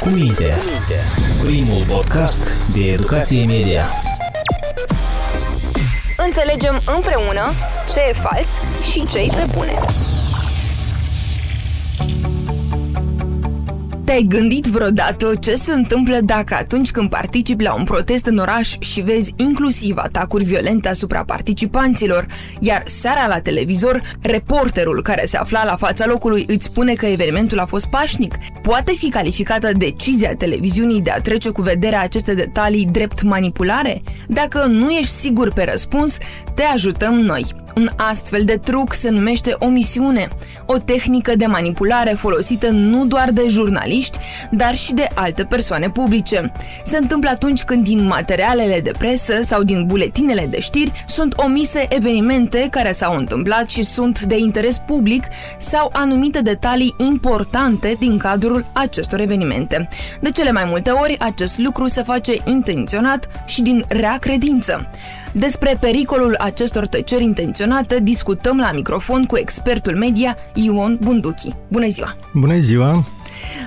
cu minte. Primul podcast de educație media. Înțelegem împreună ce e fals și ce e pe bune. Te-ai gândit vreodată ce se întâmplă dacă atunci când participi la un protest în oraș și vezi inclusiv atacuri violente asupra participanților, iar seara la televizor, reporterul care se afla la fața locului îți spune că evenimentul a fost pașnic? Poate fi calificată decizia televiziunii de a trece cu vederea aceste detalii drept manipulare? Dacă nu ești sigur pe răspuns, te ajutăm noi. Un astfel de truc se numește omisiune, o tehnică de manipulare folosită nu doar de jurnaliști, dar și de alte persoane publice. Se întâmplă atunci când din materialele de presă sau din buletinele de știri sunt omise evenimente care s-au întâmplat și sunt de interes public sau anumite detalii importante din cadrul acestor evenimente. De cele mai multe ori, acest lucru se face intenționat și din rea credință. Despre pericolul acestor tăceri intenționate discutăm la microfon cu expertul media Ion Bunduchi. Bună ziua! Bună ziua!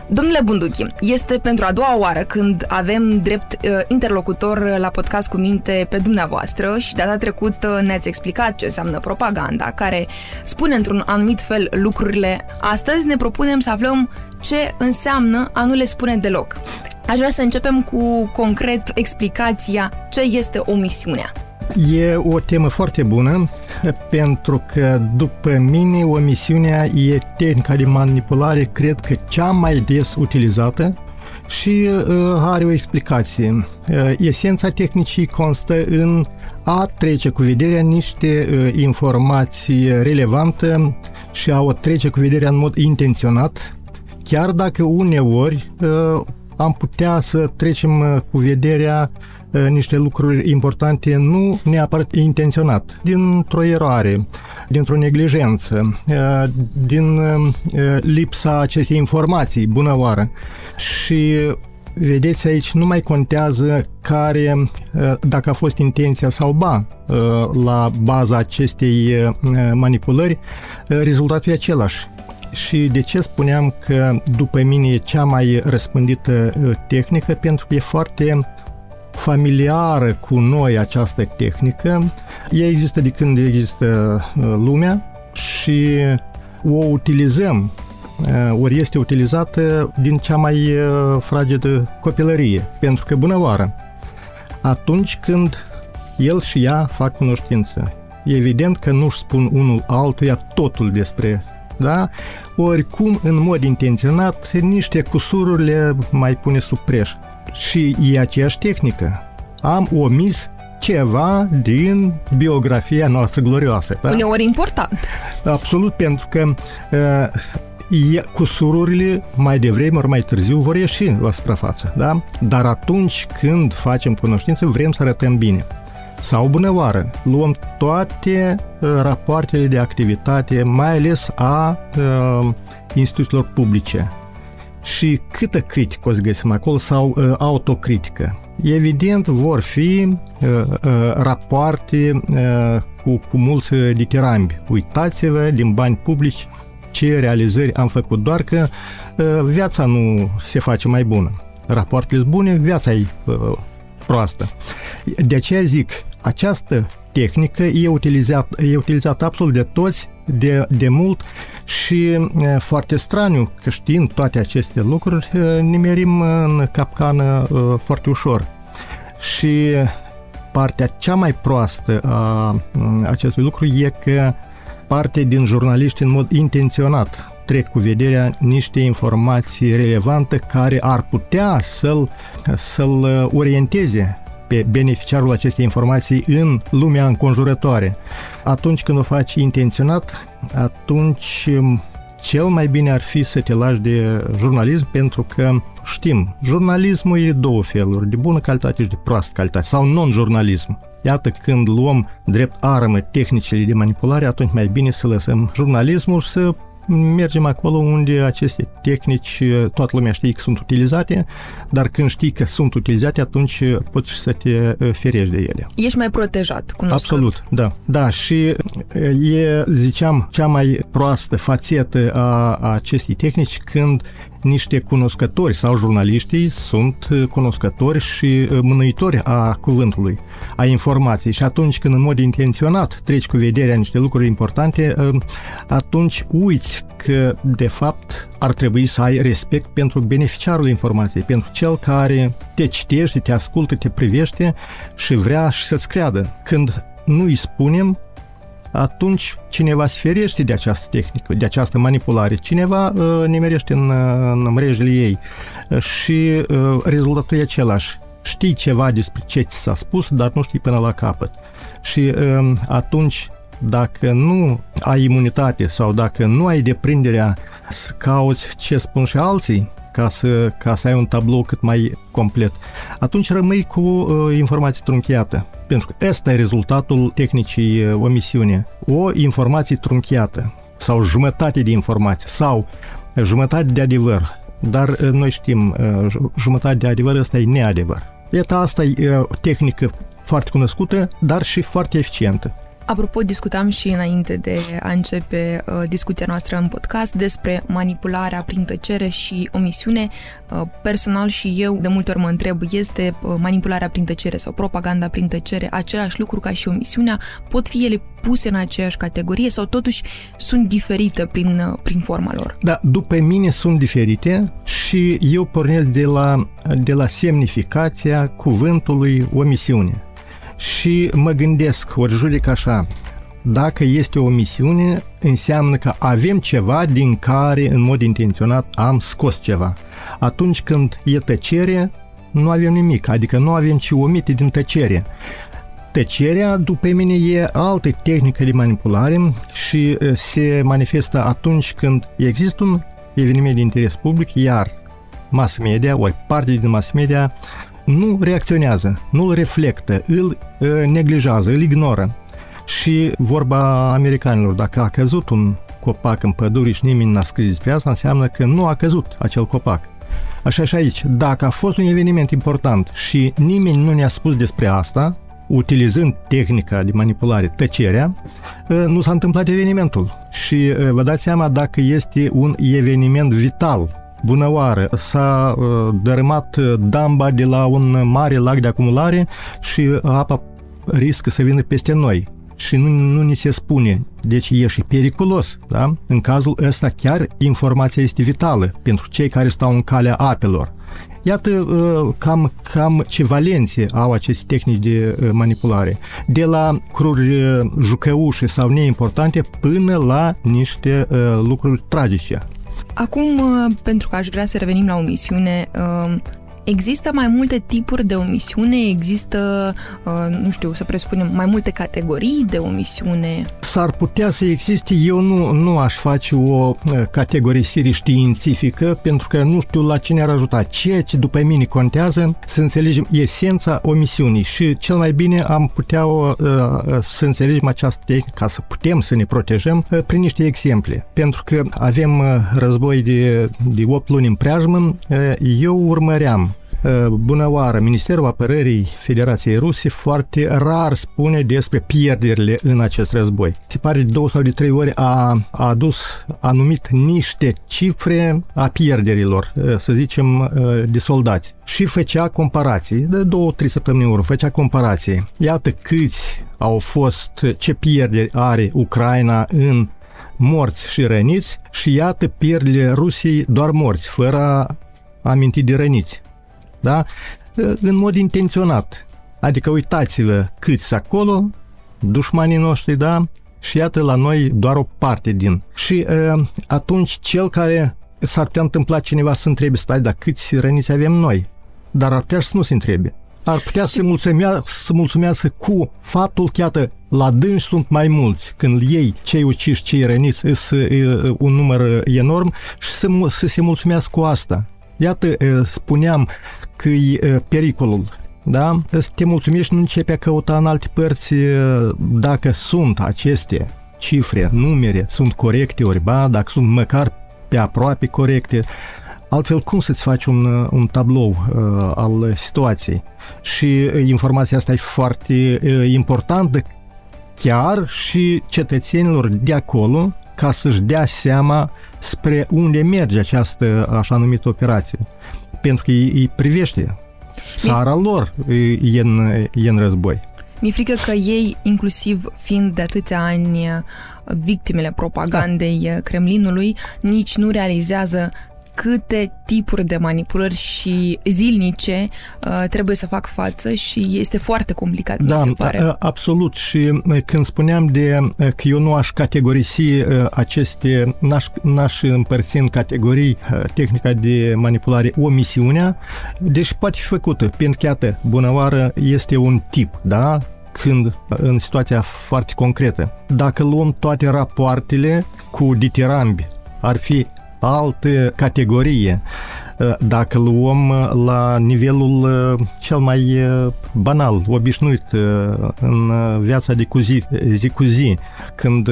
Domnule Bunduchi, este pentru a doua oară când avem drept uh, interlocutor la podcast cu minte pe dumneavoastră și data trecută ne-ați explicat ce înseamnă propaganda, care spune într-un anumit fel lucrurile. Astăzi ne propunem să aflăm ce înseamnă a nu le spune deloc. Aș vrea să începem cu concret explicația ce este omisiunea. E o temă foarte bună pentru că, după mine, omisiunea e tehnica de manipulare, cred că cea mai des utilizată și uh, are o explicație. Uh, esența tehnicii constă în a trece cu vederea niște uh, informații relevante și a o trece cu vederea în mod intenționat, chiar dacă uneori uh, am putea să trecem uh, cu vederea uh, niște lucruri importante nu neapărat intenționat, dintr-o eroare, dintr-o neglijență, uh, din lipsa acestei informații, bună oară. Și vedeți aici, nu mai contează care, dacă a fost intenția sau ba, la baza acestei manipulări, rezultatul e același. Și de ce spuneam că după mine e cea mai răspândită uh, tehnică? Pentru că e foarte familiară cu noi această tehnică. Ea există de când există uh, lumea și o utilizăm uh, ori este utilizată din cea mai fragedă copilărie. Pentru că, bună oară, atunci când el și ea fac cunoștință, evident că nu-și spun unul altuia totul despre da? Oricum, în mod intenționat, niște cusururi le mai pune sub preș. Și e aceeași tehnică. Am omis ceva din biografia noastră glorioasă. Da? Uneori important. Absolut, pentru că uh, cusururile mai devreme ori mai târziu vor ieși la suprafață, da? Dar atunci când facem cunoștință, vrem să arătăm bine sau bunăoară, luăm toate uh, rapoartele de activitate, mai ales a uh, instituțiilor publice. Și câtă critică o să găsim acolo sau uh, autocritică. Evident, vor fi uh, uh, rapoarte uh, cu, cu mulți ditirambi. Uitați-vă din bani publici ce realizări am făcut, doar că uh, viața nu se face mai bună. Rapoartele sunt bune, viața e uh, proastă. De aceea zic, această tehnică e utilizată e utilizat absolut de toți de, de mult și foarte straniu că știind toate aceste lucruri nimerim în capcană foarte ușor. Și partea cea mai proastă a acestui lucru e că parte din jurnaliști în mod intenționat trec cu vederea niște informații relevante care ar putea să-l, să-l orienteze pe beneficiarul acestei informații în lumea înconjurătoare. Atunci când o faci intenționat, atunci um, cel mai bine ar fi să te lași de jurnalism pentru că știm, jurnalismul e două feluri, de bună calitate și de proastă calitate, sau non-jurnalism. Iată, când luăm drept armă tehnicile de manipulare, atunci mai bine să lăsăm jurnalismul să mergem acolo unde aceste tehnici, toată lumea știe că sunt utilizate, dar când știi că sunt utilizate, atunci poți să te ferești de ele. Ești mai protejat, cunoscut. Absolut, da. Da, și e, ziceam, cea mai proastă fațetă a, a acestei tehnici când niște cunoscători sau jurnaliștii sunt uh, cunoscători și uh, mânuitori a cuvântului, a informației și atunci când în mod intenționat treci cu vederea niște lucruri importante, uh, atunci uiți că de fapt ar trebui să ai respect pentru beneficiarul informației, pentru cel care te citește, te ascultă, te privește și vrea și să-ți creadă. Când nu îi spunem, atunci cineva se ferește de această tehnică, de această manipulare. Cineva uh, nimerește în, uh, în mrejele ei și uh, rezultatul e același. Știi ceva despre ce ți s-a spus, dar nu știi până la capăt. Și uh, atunci dacă nu ai imunitate sau dacă nu ai deprinderea să cauți ce spun și alții, ca să, ca să ai un tablou cât mai complet, atunci rămâi cu uh, informații trunchiată. Pentru că ăsta e rezultatul tehnicii uh, omisiune. O informație trunchiată sau jumătate de informație sau jumătate de adevăr. Dar uh, noi știm, uh, jumătate de adevăr ăsta e neadevăr. Iată, asta e o tehnică foarte cunoscută, dar și foarte eficientă. Apropo, discutam și înainte de a începe uh, discuția noastră în podcast despre manipularea prin tăcere și omisiune. Uh, personal și eu de multe ori mă întreb, este uh, manipularea prin tăcere sau propaganda prin tăcere același lucru ca și omisiunea? Pot fi ele puse în aceeași categorie sau totuși sunt diferite prin, uh, prin forma lor? Da, după mine sunt diferite și eu pornesc de la, de la semnificația cuvântului omisiune și mă gândesc, ori judec așa, dacă este o misiune, înseamnă că avem ceva din care, în mod intenționat, am scos ceva. Atunci când e tăcere, nu avem nimic, adică nu avem ce omite din tăcere. Tăcerea, după mine, e altă tehnică de manipulare și se manifestă atunci când există un eveniment de interes public, iar mass media, ori parte din mass media, nu reacționează, nu îl reflectă, îl neglijează, îl ignoră. Și vorba americanilor, dacă a căzut un copac în pădure și nimeni n-a scris despre asta, înseamnă că nu a căzut acel copac. Așa și aici, dacă a fost un eveniment important și nimeni nu ne-a spus despre asta, utilizând tehnica de manipulare, tăcerea, nu s-a întâmplat evenimentul. Și vă dați seama dacă este un eveniment vital bună oară, s-a uh, dărâmat uh, damba de la un mare lac de acumulare și apa riscă să vină peste noi și nu, nu ni se spune. Deci e și periculos, da? În cazul ăsta chiar informația este vitală pentru cei care stau în calea apelor. Iată uh, cam, cam ce valențe au aceste tehnici de manipulare. De la cruri jucăușe sau neimportante până la niște lucruri tragice. Acum, uh, pentru că aș vrea să revenim la o misiune, uh, Există mai multe tipuri de omisiune, există, uh, nu știu, să presupunem, mai multe categorii de omisiune? S-ar putea să existe, eu nu, nu aș face o uh, categorisire științifică, pentru că nu știu la cine ar ajuta. Ceea ce după mine contează să înțelegem esența omisiunii și cel mai bine am putea uh, să înțelegem această tehnică ca să putem să ne protejăm prin niște exemple. Pentru că avem război de, de 8 luni în preajmă, eu urmăream Uh, bună oară! Ministerul Apărării Federației Ruse foarte rar spune despre pierderile în acest război. Se pare de două sau de trei ori a, a adus, a numit niște cifre a pierderilor, uh, să zicem, uh, de soldați. Și făcea comparații, de două, trei săptămâni în urmă, făcea comparații. Iată câți au fost, ce pierderi are Ucraina în morți și răniți și iată pierderile Rusiei doar morți, fără a aminti de răniți da? în mod intenționat. Adică uitați-vă câți acolo, dușmanii noștri, da? Și iată la noi doar o parte din. Și uh, atunci cel care s-ar putea întâmpla cineva să întrebe, stai, dar câți răniți avem noi? Dar ar putea să nu se întrebe. Ar putea să, mulțumea, să mulțumească cu faptul că, iată, la dânsi sunt mai mulți. Când ei, cei uciși, cei răniți, sunt un număr enorm și să, să se mulțumească cu asta. Iată, spuneam, că e pericolul da? Să te mulțumești, nu începe a căuta în alte părți dacă sunt aceste cifre, numere, sunt corecte ori ba, dacă sunt măcar pe aproape corecte. Altfel, cum să-ți faci un, un tablou uh, al situației? Și informația asta e foarte uh, importantă chiar și cetățenilor de acolo ca să-și dea seama spre unde merge această așa numită operație. Pentru că îi, îi privește. Țara lor e în, e în război. Mi-e frică că ei, inclusiv fiind de atâția ani victimele propagandei da. Kremlinului, nici nu realizează câte tipuri de manipulări și zilnice uh, trebuie să fac față și este foarte complicat, da, mi se pare. Da, absolut. Și uh, când spuneam de uh, că eu nu aș categorisi uh, aceste, n-aș, n-aș împărți în categorii tehnica de manipulare omisiunea, deci poate fi făcută, pentru că, iată, bunăoară este un tip, da? când în situația foarte concretă. Dacă luăm toate rapoartele cu ditirambi, ar fi altă categorie. Uh, dacă luăm uh, la nivelul uh, cel mai banal, obișnuit în viața de cu zi, zi cu zi, când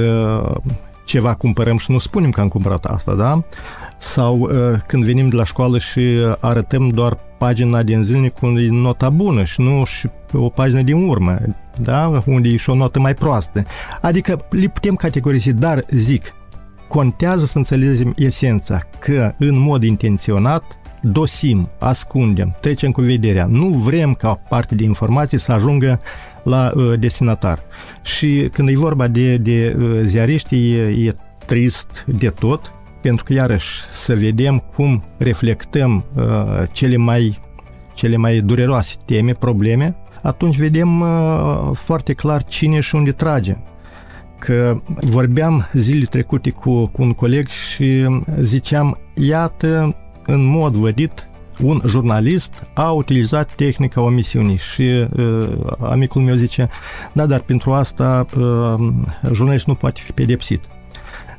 ceva cumpărăm și nu spunem că am cumpărat asta, da? Sau când venim de la școală și arătăm doar pagina din zilnic unde e nota bună și nu și o pagină din urmă, da? Unde e și o notă mai proastă. Adică le putem categorisi, dar zic, contează să înțelegem esența, că în mod intenționat dosim, ascundem, trecem cu vederea. Nu vrem ca parte de informații să ajungă la uh, destinatar. Și când e vorba de, de uh, ziariști, e, e trist de tot, pentru că iarăși să vedem cum reflectăm uh, cele mai cele mai dureroase teme, probleme, atunci vedem uh, foarte clar cine și unde trage că vorbeam zile trecute cu, cu un coleg și ziceam, iată, în mod vădit, un jurnalist a utilizat tehnica omisiunii și uh, amicul meu zice, da, dar pentru asta uh, jurnalistul nu poate fi pedepsit.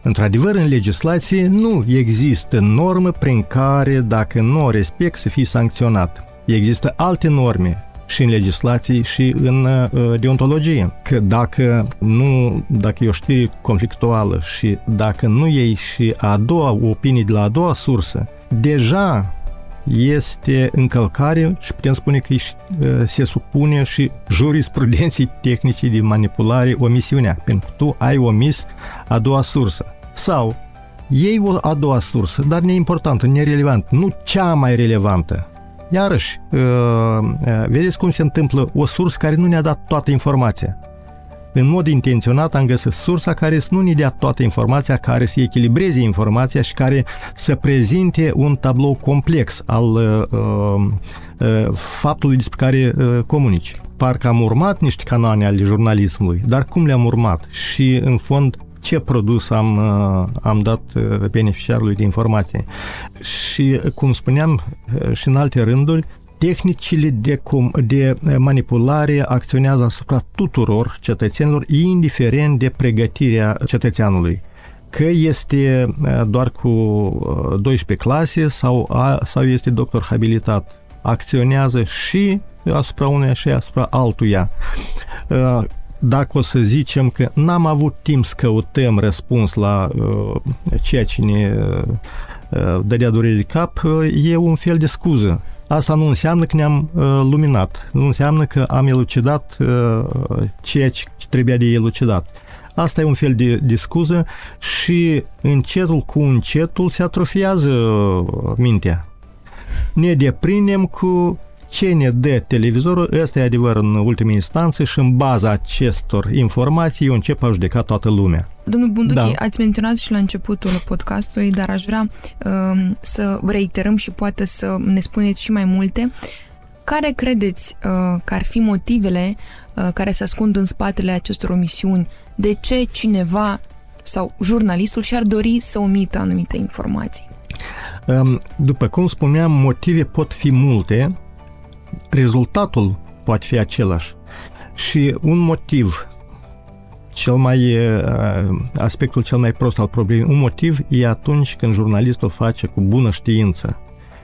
Într-adevăr, în legislație nu există normă prin care, dacă nu o respect, să fii sancționat. Există alte norme și în legislație și în uh, deontologie. Că dacă nu, dacă e o știre conflictuală și dacă nu iei și a doua opinie de la a doua sursă, deja este încălcare și putem spune că se supune și jurisprudenții tehnice de manipulare omisiunea, pentru că tu ai omis a doua sursă. Sau ei o a doua sursă, dar neimportantă, nerelevant, nu cea mai relevantă. Iarăși, uh, uh, vedeți cum se întâmplă o sursă care nu ne-a dat toată informația. În mod intenționat am găsit sursa care să nu ne dea toată informația, care să echilibreze informația și care să prezinte un tablou complex al uh, uh, faptului despre care uh, comunici. Parcă am urmat niște canoane ale jurnalismului, dar cum le-am urmat? Și, în fond, ce produs am, uh, am dat uh, beneficiarului de informație. Și, cum spuneam, uh, și în alte rânduri, tehnicile de, cum, de manipulare acționează asupra tuturor cetățenilor, indiferent de pregătirea cetățeanului că este doar cu 12 clase sau, a, sau este doctor habilitat. Acționează și asupra uneia și asupra altuia dacă o să zicem că n-am avut timp să căutăm răspuns la uh, ceea ce ne uh, dădea durere de cap, uh, e un fel de scuză. Asta nu înseamnă că ne-am uh, luminat, nu înseamnă că am elucidat uh, ceea ce trebuia de elucidat. Asta e un fel de, de scuză și încetul cu încetul se atrofiază uh, mintea. Ne deprindem cu ce ne dă televizorul, ăsta e adevăr în ultima instanță și în baza acestor informații eu încep a judeca toată lumea. Domnul Bunduchi, da. ați menționat și la începutul podcastului, dar aș vrea uh, să reiterăm și poate să ne spuneți și mai multe. Care credeți uh, că ar fi motivele uh, care se ascund în spatele acestor omisiuni? De ce cineva sau jurnalistul și-ar dori să omită anumite informații? Um, după cum spuneam, motive pot fi multe, rezultatul poate fi același. Și un motiv, cel mai, aspectul cel mai prost al problemei, un motiv e atunci când jurnalistul face cu bună știință,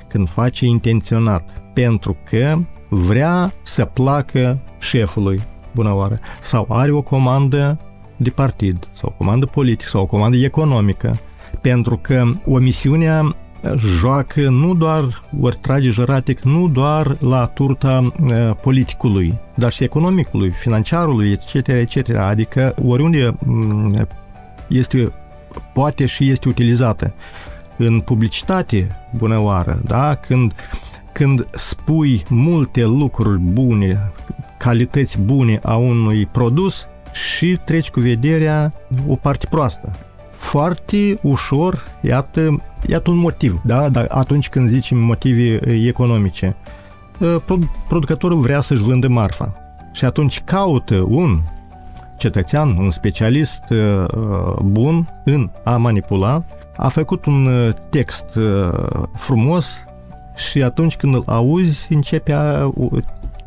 când face intenționat, pentru că vrea să placă șefului, bună oară, sau are o comandă de partid, sau o comandă politică, sau o comandă economică, pentru că omisiunea joacă nu doar, ori trage jăratic, nu doar la turta politicului, dar și economicului, financiarului, etc., etc. Adică oriunde este poate și este utilizată în publicitate bună oară, da? Când, când spui multe lucruri bune, calități bune a unui produs și treci cu vederea o parte proastă. Foarte ușor, iată, iată un motiv, da? Dar atunci când zicem motive economice, producătorul vrea să-și vândă marfa și atunci caută un cetățean, un specialist bun în a manipula, a făcut un text frumos și atunci când îl auzi, începe a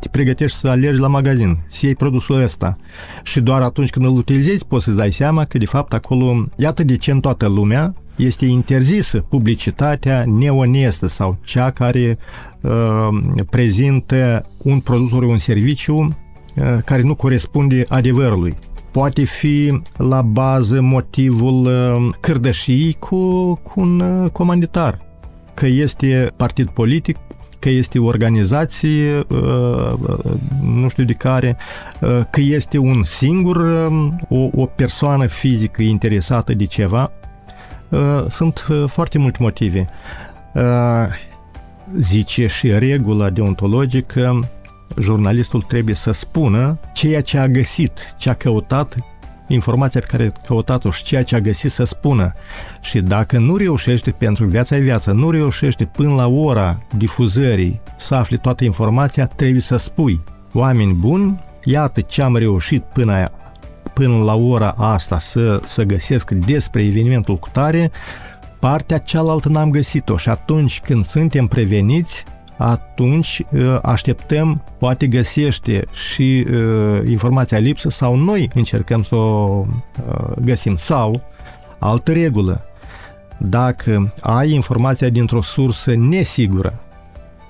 te pregătești să alergi la magazin, să iei produsul ăsta și doar atunci când îl utilizezi poți să-ți dai seama că de fapt acolo, iată de ce în toată lumea este interzisă publicitatea neonestă sau cea care uh, prezintă un produs ori un serviciu uh, care nu corespunde adevărului. Poate fi la bază motivul uh, cârdășii cu, cu un uh, comanditar, că este partid politic că este o organizație, uh, nu știu de care, uh, că este un singur, um, o, o persoană fizică interesată de ceva. Uh, sunt foarte multe motive. Zice și regula deontologică, jurnalistul trebuie să spună ceea ce a găsit, ce a căutat informația pe care a căutat-o și ceea ce a găsit să spună. Și dacă nu reușește pentru viața viață, nu reușește până la ora difuzării să afli toată informația, trebuie să spui. Oameni buni, iată ce am reușit până, până la ora asta să, să găsesc despre evenimentul cu tare, partea cealaltă n-am găsit-o și atunci când suntem preveniți, atunci ă, așteptăm, poate găsește și uh, informația lipsă sau noi încercăm să o uh, găsim. Sau, altă regulă, dacă ai informația dintr-o sursă nesigură,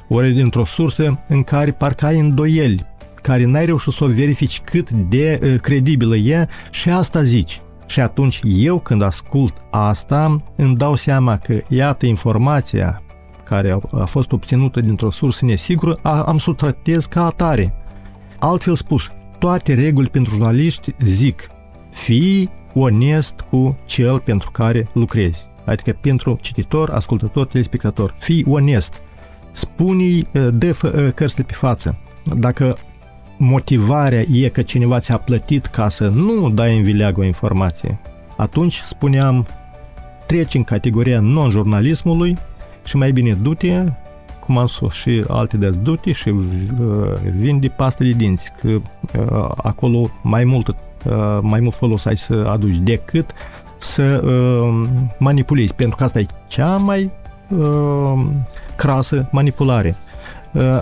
ori dintr-o sursă în care parcă ai îndoieli, care n-ai reușit să o verifici cât de uh, credibilă e și asta zici. Și atunci eu când ascult asta îmi dau seama că iată informația care a, a fost obținută dintr-o sursă nesigură, a, am să o tratez ca atare. Altfel spus, toate reguli pentru jurnaliști zic, fii onest cu cel pentru care lucrezi. Adică pentru cititor, ascultător, telespectator. Fii onest. Spune-i, dă cărțile pe față. Dacă motivarea e că cineva ți-a plătit ca să nu dai în vileag o informație, atunci spuneam, treci în categoria non-jurnalismului și mai bine du-te, cum am spus și alte de du-te și uh, vinde pastă de dinți, că uh, acolo mai mult, uh, mai mult folos ai să aduci decât să uh, manipulezi, pentru că asta e cea mai uh, crasă manipulare. Uh,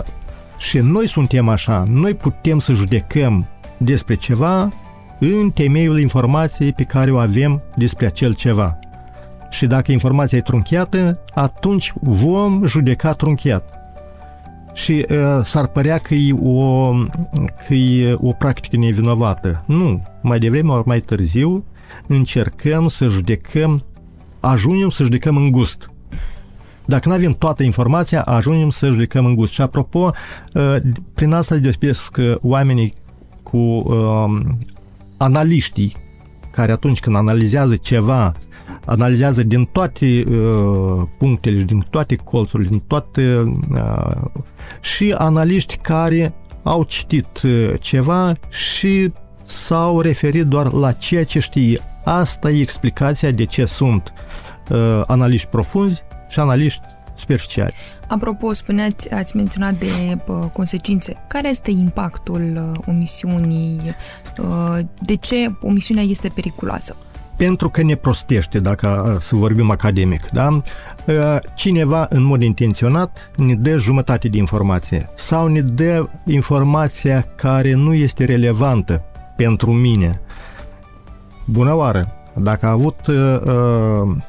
și noi suntem așa, noi putem să judecăm despre ceva în temeiul informației pe care o avem despre acel ceva și dacă informația e trunchiată, atunci vom judeca trunchiat. Și uh, s-ar părea că e, o, că e o practică nevinovată. Nu, mai devreme ori mai târziu încercăm să judecăm, ajungem să judecăm în gust. Dacă nu avem toată informația, ajungem să judecăm în gust. Și apropo, uh, prin asta deosebesc oamenii cu uh, analiștii care atunci când analizează ceva analizează din toate uh, punctele, din toate colțurile, din toate uh, și analiști care au citit uh, ceva și s-au referit doar la ceea ce știe. Asta e explicația de ce sunt uh, analiști profunzi și analiști superficiali. Apropo, spuneați, ați menționat de uh, consecințe. Care este impactul uh, omisiunii? Uh, de ce omisiunea este periculoasă? Pentru că ne prostește, dacă să vorbim academic, da? Cineva, în mod intenționat, ne dă jumătate de informație sau ne dă informația care nu este relevantă pentru mine. Bună oară! Dacă a avut uh,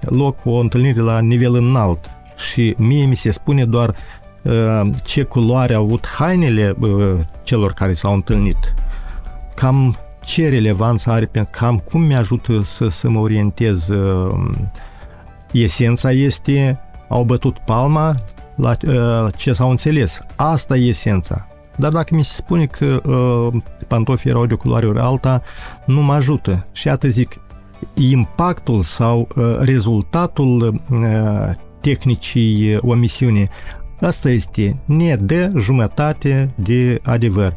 loc o întâlnire la nivel înalt și mie mi se spune doar uh, ce culoare au avut hainele uh, celor care s-au întâlnit, cam ce relevanță are, pentru cam cum mi-ajută să, să mă orientez. Uh, esența este, au bătut palma la uh, ce s-au înțeles. Asta e esența. Dar dacă mi se spune că uh, pantofii erau de o culoare ori alta, nu mă ajută. Și atât zic, impactul sau uh, rezultatul uh, tehnicii omisiunii, asta este ne dă jumătate de adevăr.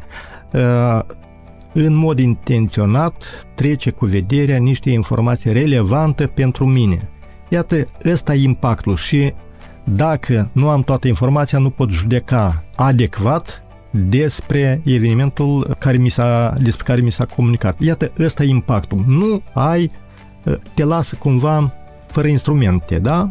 Uh, în mod intenționat trece cu vederea niște informații relevante pentru mine. Iată, ăsta e impactul și dacă nu am toată informația, nu pot judeca adecvat despre evenimentul care mi s-a, despre care mi s-a comunicat. Iată, ăsta e impactul. Nu ai, te lasă cumva fără instrumente, da?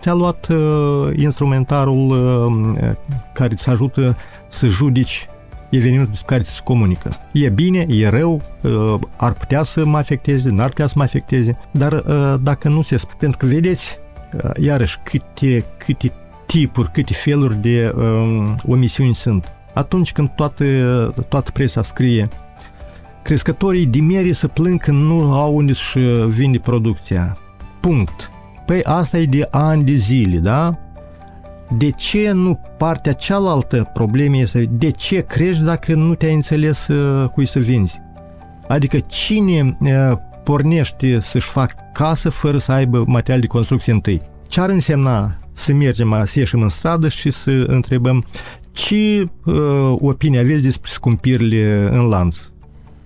Ți-a luat uh, instrumentarul uh, care îți ajută să judici evenimentul despre care se comunică. E bine, e rău, uh, ar putea să mă afecteze, n-ar putea să mă afecteze, dar uh, dacă nu se... Pentru că, vedeți, uh, iarăși, câte, câte tipuri, câte feluri de um, omisiuni sunt. Atunci când toată, toată presa scrie crescătorii de miere să plâng când nu au unde să vinde producția. Punct. Păi asta e de ani de zile, da? De ce nu partea cealaltă problemei este de ce crești dacă nu te-ai înțeles uh, cui să vinzi? Adică cine uh, pornește să-și facă casă fără să aibă material de construcție întâi? Ce ar însemna să mergem, să ieșim în stradă și să întrebăm ce uh, opinie aveți despre scumpirile în lanț?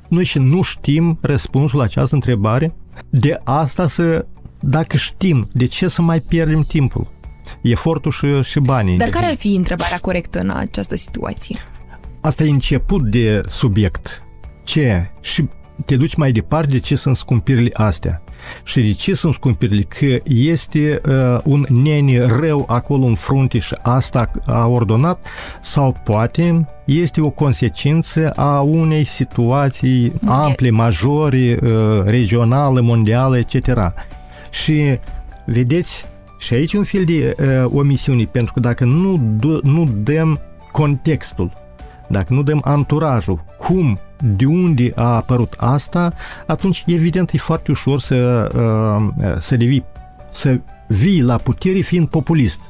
Noi și nu știm răspunsul la această întrebare. De asta să, dacă știm, de ce să mai pierdem timpul? Efortul și, și banii. Dar care ar fi întrebarea corectă în această situație? Asta e început de subiect. Ce? Și te duci mai departe de ce sunt scumpirile astea. Și de ce sunt scumpirile? Că este uh, un nene rău acolo în frunte și asta a ordonat sau poate este o consecință a unei situații okay. ample, majore, uh, regionale, mondiale, etc. Și vedeți, și aici un fel de uh, omisiune, pentru că dacă nu, nu dăm contextul, dacă nu dăm anturajul, cum de unde a apărut asta, atunci evident e foarte ușor să, uh, să devii, să vii la putere fiind populist.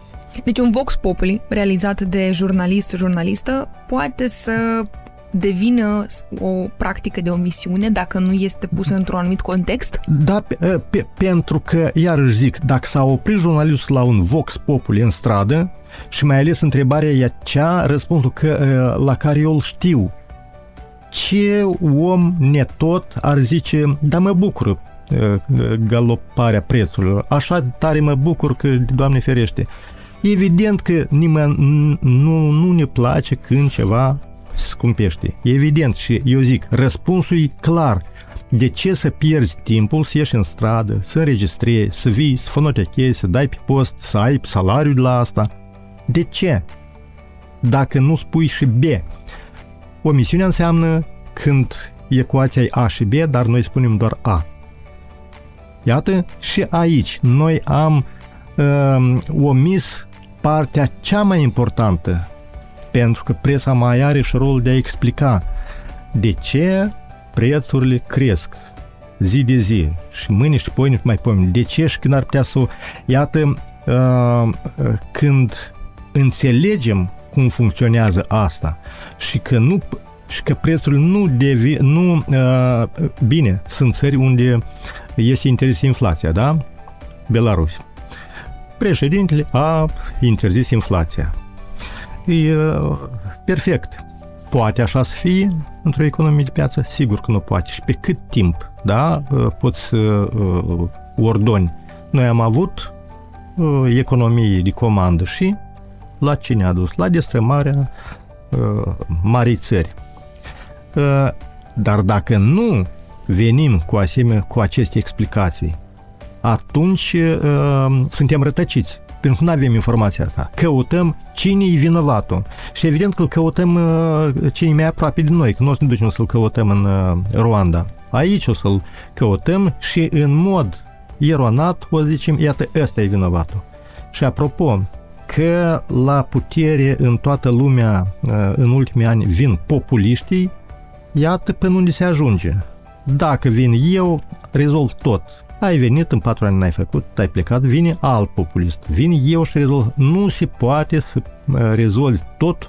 Deci un vox populi realizat de jurnalist, jurnalistă, poate să devină o practică de omisiune dacă nu este pusă într-un anumit context? Da, pe, pe, pentru că, iarăși zic, dacă s-a oprit jurnalistul la un vox populi în stradă și mai ales întrebarea e cea, răspunsul că, la care eu îl știu, ce om netot ar zice, da mă bucur galoparea prețurilor, așa tare mă bucur că, Doamne ferește, Evident că nimeni nu, nu ne place când ceva scumpește. Evident și eu zic, răspunsul e clar. De ce să pierzi timpul să ieși în stradă, să înregistrezi, să vii, să fonotechezi, să dai pe post, să ai salariul de la asta? De ce? Dacă nu spui și B. Omisiunea înseamnă când ecuația e A și B, dar noi spunem doar A. Iată, și aici noi am uh, omis partea cea mai importantă, pentru că presa mai are și rolul de a explica de ce prețurile cresc zi de zi și mâine și poine mai poime. De ce și când ar putea să... Iată, uh, când înțelegem cum funcționează asta și că nu și că prețurile nu devi, nu uh, bine, sunt țări unde este interzis inflația, da? Belarus. Președintele a interzis inflația. E uh, perfect. Poate așa să fie într-o economie de piață? Sigur că nu poate. Și pe cât timp, da, uh, poți să uh, ordoni. Noi am avut economie de comandă și la cine a dus? La destrămarea marii țări. Dar dacă nu venim cu, asemenea, cu aceste explicații, atunci uh, suntem rătăciți pentru că nu avem informația asta. Căutăm cine e vinovatul. Și evident că îl căutăm uh, cine mai aproape de noi, că nu o să ne ducem să-l căutăm în uh, Rwanda. Aici o să-l căutăm și în mod eronat o zicem, iată, ăsta e vinovatul. Și apropo, că la putere în toată lumea uh, în ultimii ani vin populiștii, iată până unde se ajunge. Dacă vin eu, rezolv tot ai venit, în patru ani n-ai făcut, ai plecat, vine alt populist. Vin eu și rezolv. Nu se poate să uh, rezolvi tot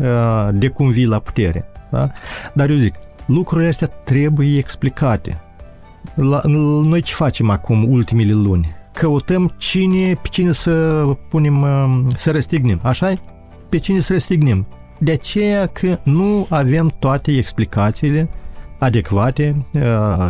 uh, de cum vii la putere. Da? Dar eu zic, lucrurile astea trebuie explicate. la, noi ce facem acum ultimile luni? Căutăm cine, pe cine să punem, uh, să răstignim, așa Pe cine să răstignim. De aceea că nu avem toate explicațiile adecvate uh,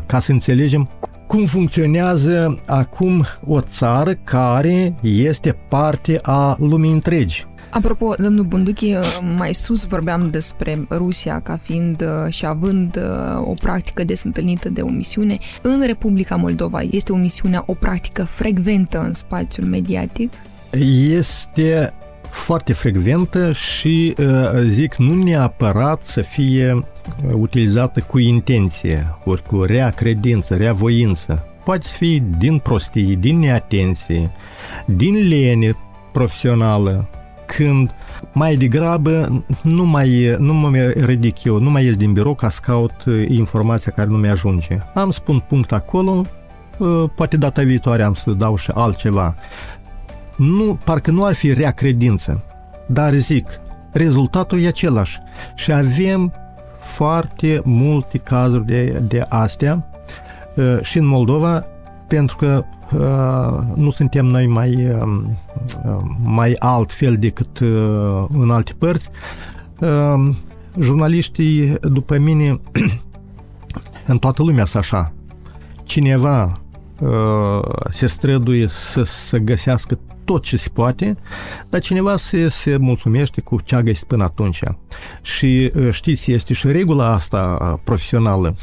ca să înțelegem cum funcționează acum o țară care este parte a lumii întregi. Apropo, domnul Bunduchi, mai sus vorbeam despre Rusia ca fiind uh, și având uh, o practică des întâlnită de omisiune. În Republica Moldova este omisiunea o practică frecventă în spațiul mediatic? Este foarte frecventă și uh, zic nu neapărat să fie utilizată cu intenție, ori cu rea credință, rea voință. Poate fi din prostie, din neatenție, din lene profesională, când mai degrabă nu mai, nu mă ridic eu, nu mai ies din birou ca să caut uh, informația care nu mi-ajunge. Am spun punct acolo, uh, poate data viitoare am să dau și altceva. Nu, parcă nu ar fi rea credință, dar zic, rezultatul e același și avem foarte multe cazuri de, de astea uh, și în Moldova pentru că Uh, nu suntem noi mai, um, uh, mai altfel decât uh, în alte părți. Jurnaliștii, după mine, în toată lumea sunt așa. Cineva se străduie să, să găsească tot ce se poate, dar cineva se, se mulțumește cu ce a găsit până atunci. Și știți, este și regula asta profesională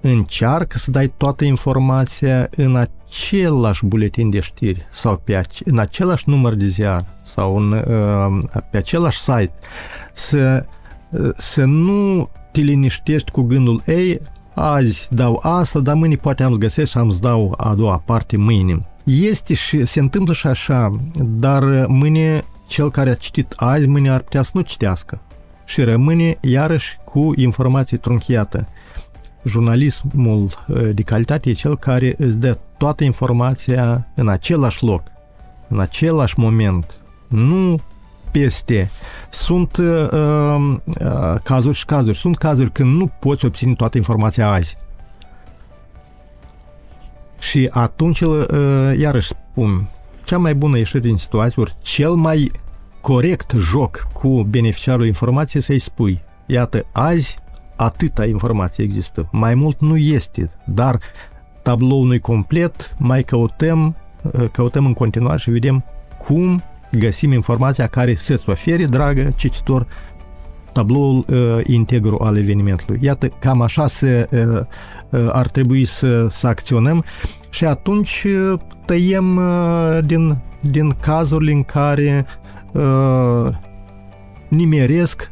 încearcă să dai toată informația în același buletin de știri sau pe ace- în același număr de ziar sau în, uh, pe același site, să, uh, să nu te liniștești cu gândul, ei, azi dau asta, dar mâine poate am să găsesc și am să dau a doua parte mâine. Este și se întâmplă și așa, dar mâine cel care a citit azi, mâine ar putea să nu citească și rămâne iarăși cu informații trunchiată jurnalismul uh, de calitate e cel care îți dă toată informația în același loc, în același moment, nu peste. Sunt uh, uh, cazuri și cazuri. Sunt cazuri când nu poți obține toată informația azi. Și atunci, uh, iarăși spun, cea mai bună ieșire din situație, ori cel mai corect joc cu beneficiarul informației să-i spui, iată, azi atâta informație există. Mai mult nu este, dar tabloul nu complet, mai căutăm, uh, căutăm în continuare și vedem cum găsim informația care să-ți ofere, dragă cititor, tabloul uh, integru al evenimentului. Iată, cam așa se, uh, uh, ar trebui să, să acționăm și atunci uh, tăiem uh, din, din cazurile în care uh, nimeresc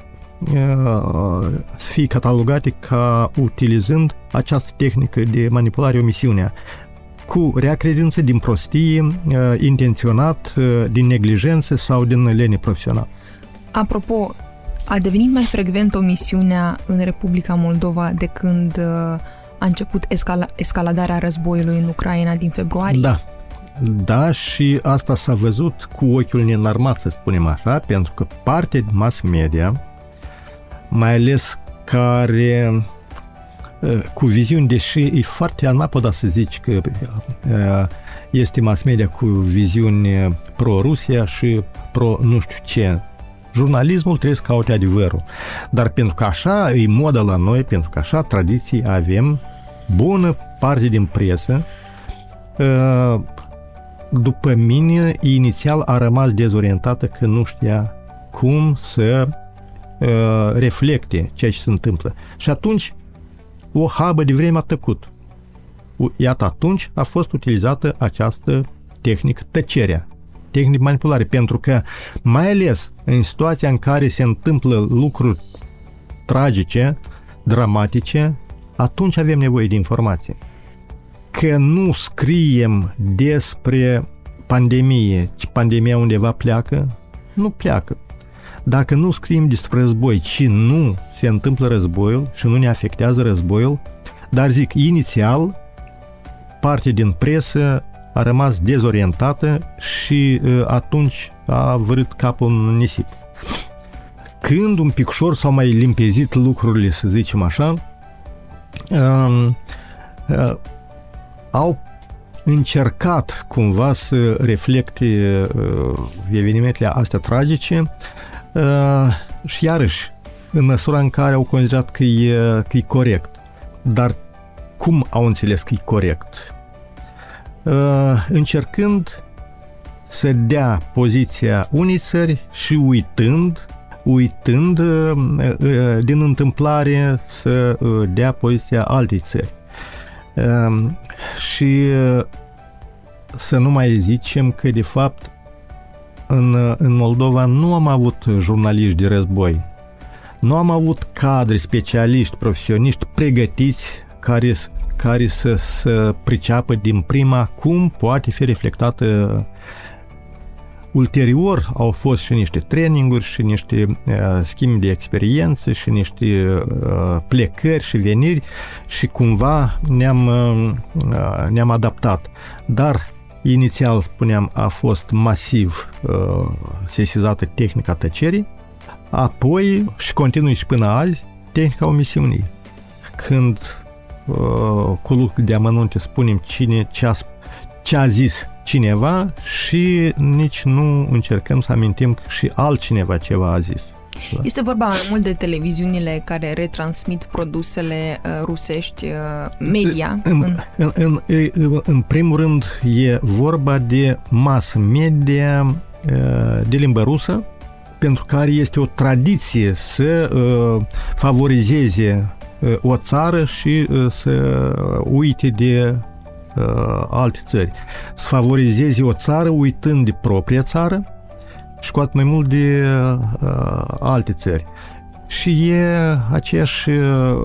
să fie catalogate ca utilizând această tehnică de manipulare omisiunea cu rea credință din prostie, intenționat, din neglijență sau din lene profesional. Apropo, a devenit mai frecvent omisiunea în Republica Moldova de când a început escala- escaladarea războiului în Ucraina din februarie? Da, da, și asta s-a văzut cu ochiul neînarmat, să spunem așa, pentru că parte din mass media mai ales care cu viziuni, deși e foarte anapoda să zici că este mass media cu viziuni pro-Rusia și pro-nu știu ce. Jurnalismul trebuie să caute adevărul. Dar pentru că așa e moda la noi, pentru că așa tradiții avem, bună parte din presă, după mine, inițial a rămas dezorientată că nu știa cum să Uh, reflecte ceea ce se întâmplă. Și atunci o habă de vreme a tăcut. Iată, atunci a fost utilizată această tehnică, tăcerea, tehnică manipulare, pentru că mai ales în situația în care se întâmplă lucruri tragice, dramatice, atunci avem nevoie de informație. Că nu scriem despre pandemie, pandemia undeva pleacă, nu pleacă. Dacă nu scriem despre război, ci nu se întâmplă războiul și nu ne afectează războiul, dar zic, inițial, parte din presă a rămas dezorientată și uh, atunci a vărât capul în nisip. Când un picșor s-au mai limpezit lucrurile, să zicem așa, uh, uh, au încercat cumva să reflecte uh, evenimentele astea tragice uh, și iarăși în măsura în care au considerat că e, că e corect. Dar cum au înțeles că e corect? Uh, încercând să dea poziția unei țări și uitând uitând uh, uh, din întâmplare să uh, dea poziția altei țări. Um, și să nu mai zicem că, de fapt, în, în Moldova nu am avut jurnaliști de război. Nu am avut cadre, specialiști, profesioniști pregătiți care, care să, să priceapă din prima cum poate fi reflectată Ulterior au fost și niște traininguri și niște uh, schimbi de experiențe și niște uh, plecări și veniri și cumva ne-am, uh, ne-am adaptat. Dar inițial, spuneam, a fost masiv uh, sesizată tehnica tăcerii, apoi și continui și până azi tehnica omisiunii. Când uh, cu lucruri de amănunte spunem cine ce a, ce a zis cineva și nici nu încercăm să amintim că și altcineva ceva a zis. Da. Este vorba mai mult de televiziunile care retransmit produsele uh, rusești, uh, media. În, în... În, în, în primul rând e vorba de mass media uh, de limba rusă, pentru care este o tradiție să uh, favorizeze uh, o țară și uh, să uite de uh, alte țări. Să favorizeze o țară uitând de propria țară și cu atât mai mult de uh, alte țări. Și e aceeași uh,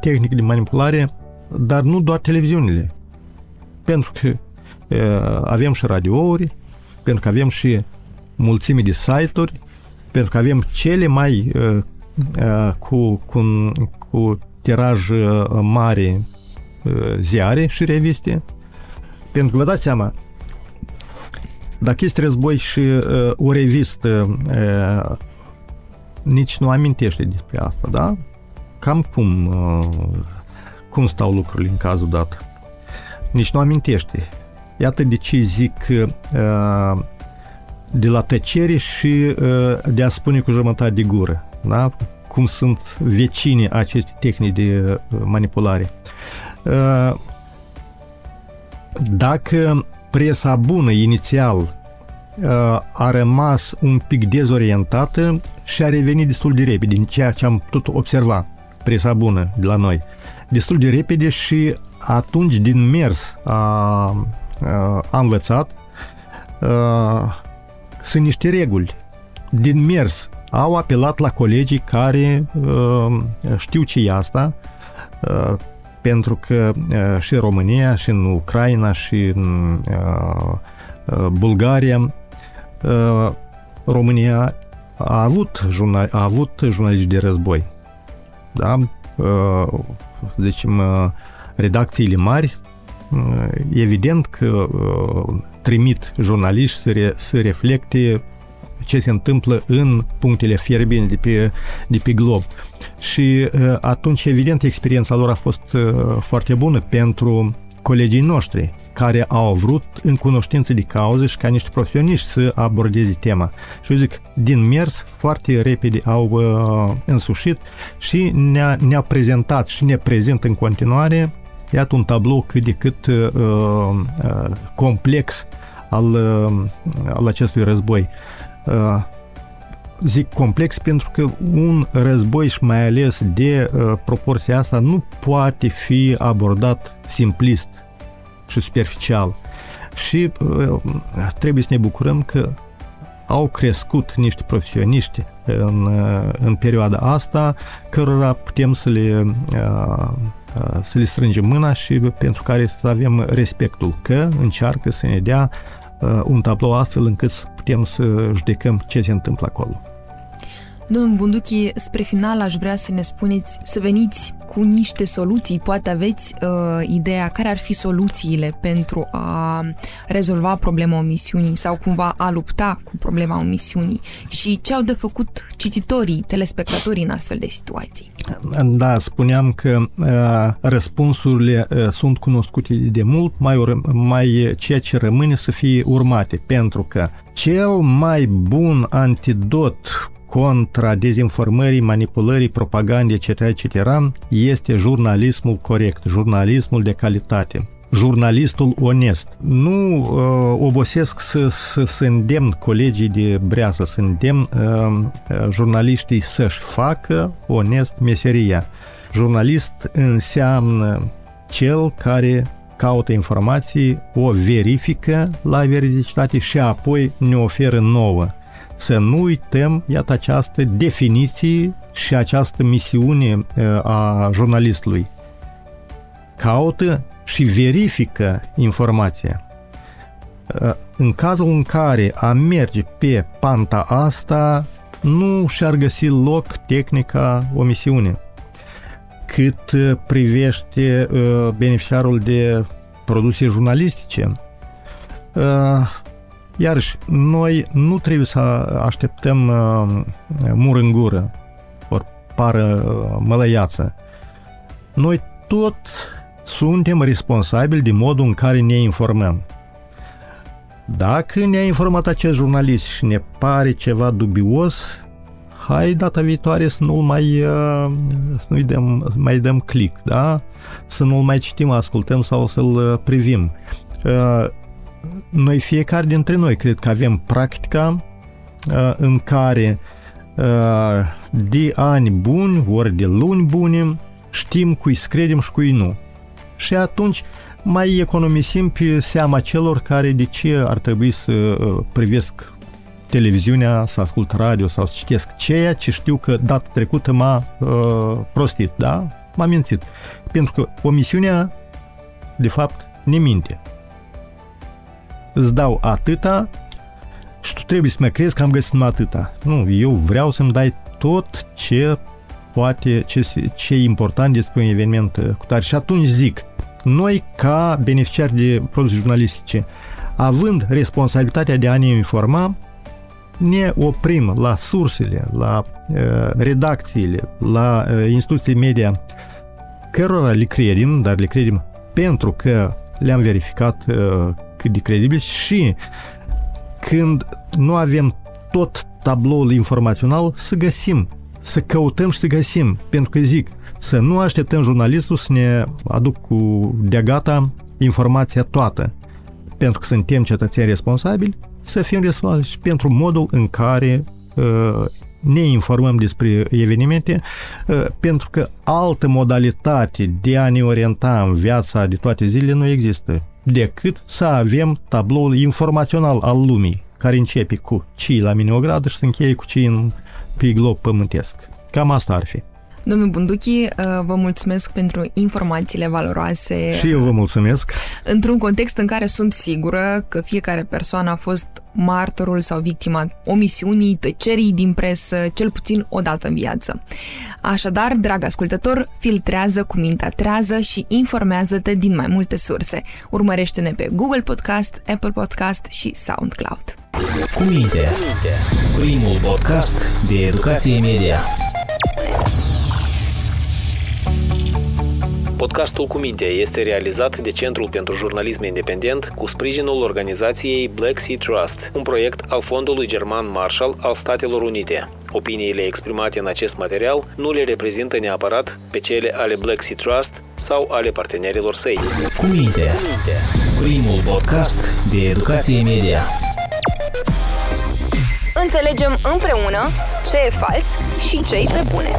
tehnică de manipulare, dar nu doar televiziunile. Pentru că uh, avem și radiouri, pentru că avem și mulțime de site-uri, pentru că avem cele mai uh, uh, cu, cu, cu tiraj uh, mare ziare și reviste. Pentru că vă dați seama, dacă este război și uh, o revistă uh, nici nu amintește despre asta, da? Cam cum, uh, cum stau lucrurile în cazul dat. Nici nu amintește. Iată de ce zic uh, de la tăcere și uh, de a spune cu jumătate de gură, da? Cum sunt vecinii aceste tehnici de uh, manipulare. Uh, dacă presa bună inițial uh, a rămas un pic dezorientată și a revenit destul de repede din ceea ce am putut observa, presa bună de la noi, destul de repede și atunci din mers a, a învățat sunt niște reguli. Din mers au apelat la colegii care știu ce e asta, pentru că și în România, și în Ucraina, și în Bulgaria, România a avut, jurnal, a avut jurnaliști de război. Da? Zicem, redacțiile mari, evident că trimit jurnaliști să, re, să reflecte ce se întâmplă în punctele fierbinte de pe, de pe glob. Și uh, atunci, evident, experiența lor a fost uh, foarte bună pentru colegii noștri care au vrut în cunoștință de cauză și ca niște profesioniști să abordeze tema. Și eu zic, din mers, foarte repede au uh, însușit și ne-a, ne-a prezentat și ne prezent în continuare iată un tablou cât de cât uh, uh, complex al, uh, al acestui război. Uh, zic complex pentru că un război și mai ales de uh, proporția asta nu poate fi abordat simplist și superficial. Și uh, trebuie să ne bucurăm că au crescut niște profesioniști în, uh, în perioada asta, cărora putem să le, uh, să le strângem mâna și pentru care să avem respectul că încearcă să ne dea un tablou astfel încât să putem să judecăm ce se întâmplă acolo. Domnul Bunduchi, spre final aș vrea să ne spuneți, să veniți cu niște soluții. Poate aveți uh, ideea care ar fi soluțiile pentru a rezolva problema omisiunii sau cumva a lupta cu problema omisiunii și ce au de făcut cititorii, telespectatorii în astfel de situații. Da, spuneam că uh, răspunsurile uh, sunt cunoscute de mult, mai, mai ceea ce rămâne să fie urmate, pentru că cel mai bun antidot contra dezinformării, manipulării, propagandei, etc., etc., este jurnalismul corect, jurnalismul de calitate jurnalistul onest. Nu uh, obosesc să, să, să îndemn colegii de breasă, să îndemn uh, jurnaliștii să-și facă onest meseria. Jurnalist înseamnă cel care caută informații, o verifică la veridicitate și apoi ne oferă nouă să nu uităm, iată, această definiție și această misiune a jurnalistului. Caută și verifică informația. În cazul în care a merge pe panta asta, nu și-ar găsi loc tehnica omisiune. Cât privește beneficiarul de produse jurnalistice, Iarăși, noi nu trebuie să așteptăm uh, mur în gură, ori pară uh, mălăiață. Noi tot suntem responsabili de modul în care ne informăm. Dacă ne-a informat acest jurnalist și ne pare ceva dubios, hai data viitoare să nu mai, uh, să nu dăm, mai dăm click, da? Să nu mai citim, ascultăm sau să-l uh, privim. Uh, noi fiecare dintre noi cred că avem practica uh, în care uh, de ani buni, ori de luni bune, știm cui să credem și cui nu. Și atunci mai economisim pe seama celor care de ce ar trebui să uh, privesc televiziunea, să ascult radio sau să citesc ceea ce știu că data trecută m-a uh, prostit, da? M-a mințit. Pentru că omisiunea, de fapt, ne minte îți dau atâta și tu trebuie să mă crezi că am găsit numai atâta. Nu, eu vreau să-mi dai tot ce poate, ce, ce e important despre un eveniment uh, cu tare. Și atunci zic, noi ca beneficiari de produse jurnalistice, având responsabilitatea de a ne informa, ne oprim la sursele, la uh, redacțiile, la uh, instituții media, cărora le credem, dar le credem pentru că le-am verificat uh, cât de credibil și când nu avem tot tabloul informațional, să găsim, să căutăm și să găsim. Pentru că zic, să nu așteptăm jurnalistul să ne aduc cu de gata informația toată. Pentru că suntem cetățeni responsabili, să fim responsabili și pentru modul în care uh, ne informăm despre evenimente, uh, pentru că altă modalitate de a ne orienta în viața de toate zilele nu există decât să avem tabloul informațional al lumii, care începe cu cei la mine o gradă și se încheie cu cei în, pe glob pământesc. Cam asta ar fi. Domnul Bunduchi, uh, vă mulțumesc pentru informațiile valoroase. Și eu vă mulțumesc. Într-un context în care sunt sigură că fiecare persoană a fost martorul sau victima omisiunii, tăcerii din presă, cel puțin o dată în viață. Așadar, drag ascultător, filtrează cu mintea trează și informează-te din mai multe surse. Urmărește-ne pe Google Podcast, Apple Podcast și SoundCloud. Cu minte, primul podcast de educație media. Podcastul cu minte este realizat de Centrul pentru Jurnalism Independent cu sprijinul organizației Black Sea Trust, un proiect al Fondului German Marshall al Statelor Unite. Opiniile exprimate în acest material nu le reprezintă neapărat pe cele ale Black Sea Trust sau ale partenerilor săi. Cu minte, primul podcast de educație media. Înțelegem împreună ce e fals și ce e pe bune.